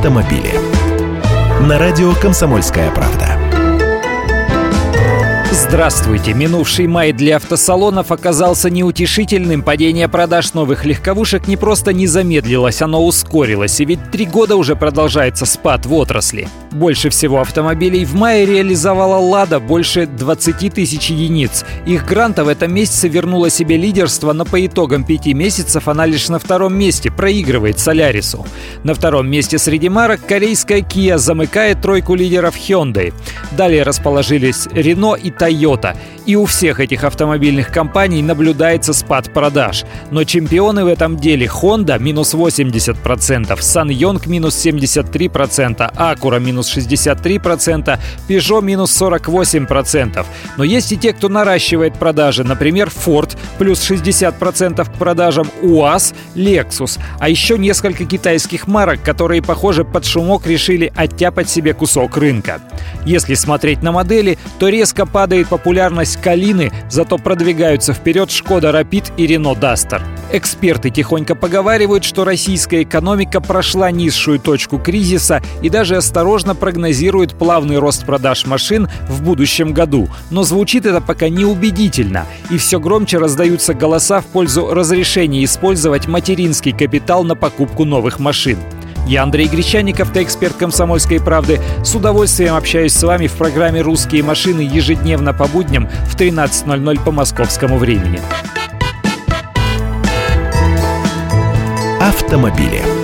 автомобили. На радио «Комсомольская правда». Здравствуйте! Минувший май для автосалонов оказался неутешительным. Падение продаж новых легковушек не просто не замедлилось, оно ускорилось. И ведь три года уже продолжается спад в отрасли. Больше всего автомобилей в мае реализовала «Лада» больше 20 тысяч единиц. Их гранта в этом месяце вернула себе лидерство, но по итогам пяти месяцев она лишь на втором месте, проигрывает «Солярису». На втором месте среди марок корейская Kia замыкает тройку лидеров Hyundai. Далее расположились Renault и Toyota. И у всех этих автомобильных компаний наблюдается спад продаж. Но чемпионы в этом деле Honda минус 80%, SsangYong минус 73%, Acura минус 63%, Peugeot минус 48%. Но есть и те, кто наращивает продажи. Например, Ford плюс 60% к продажам, УАЗ, Lexus. А еще несколько китайских марок, которые, похоже, под шумок решили оттяпать себе кусок рынка. Если смотреть на модели, то резко падает популярность Калины, зато продвигаются вперед Шкода Rapid и Renault Duster. Эксперты тихонько поговаривают, что российская экономика прошла низшую точку кризиса и даже осторожно прогнозирует плавный рост продаж машин в будущем году. Но звучит это пока неубедительно, и все громче раздаются голоса в пользу разрешения использовать материнский капитал на покупку новых машин. Я Андрей Гречанников, ты эксперт «Комсомольской правды». С удовольствием общаюсь с вами в программе «Русские машины» ежедневно по будням в 13.00 по московскому времени. Автомобили.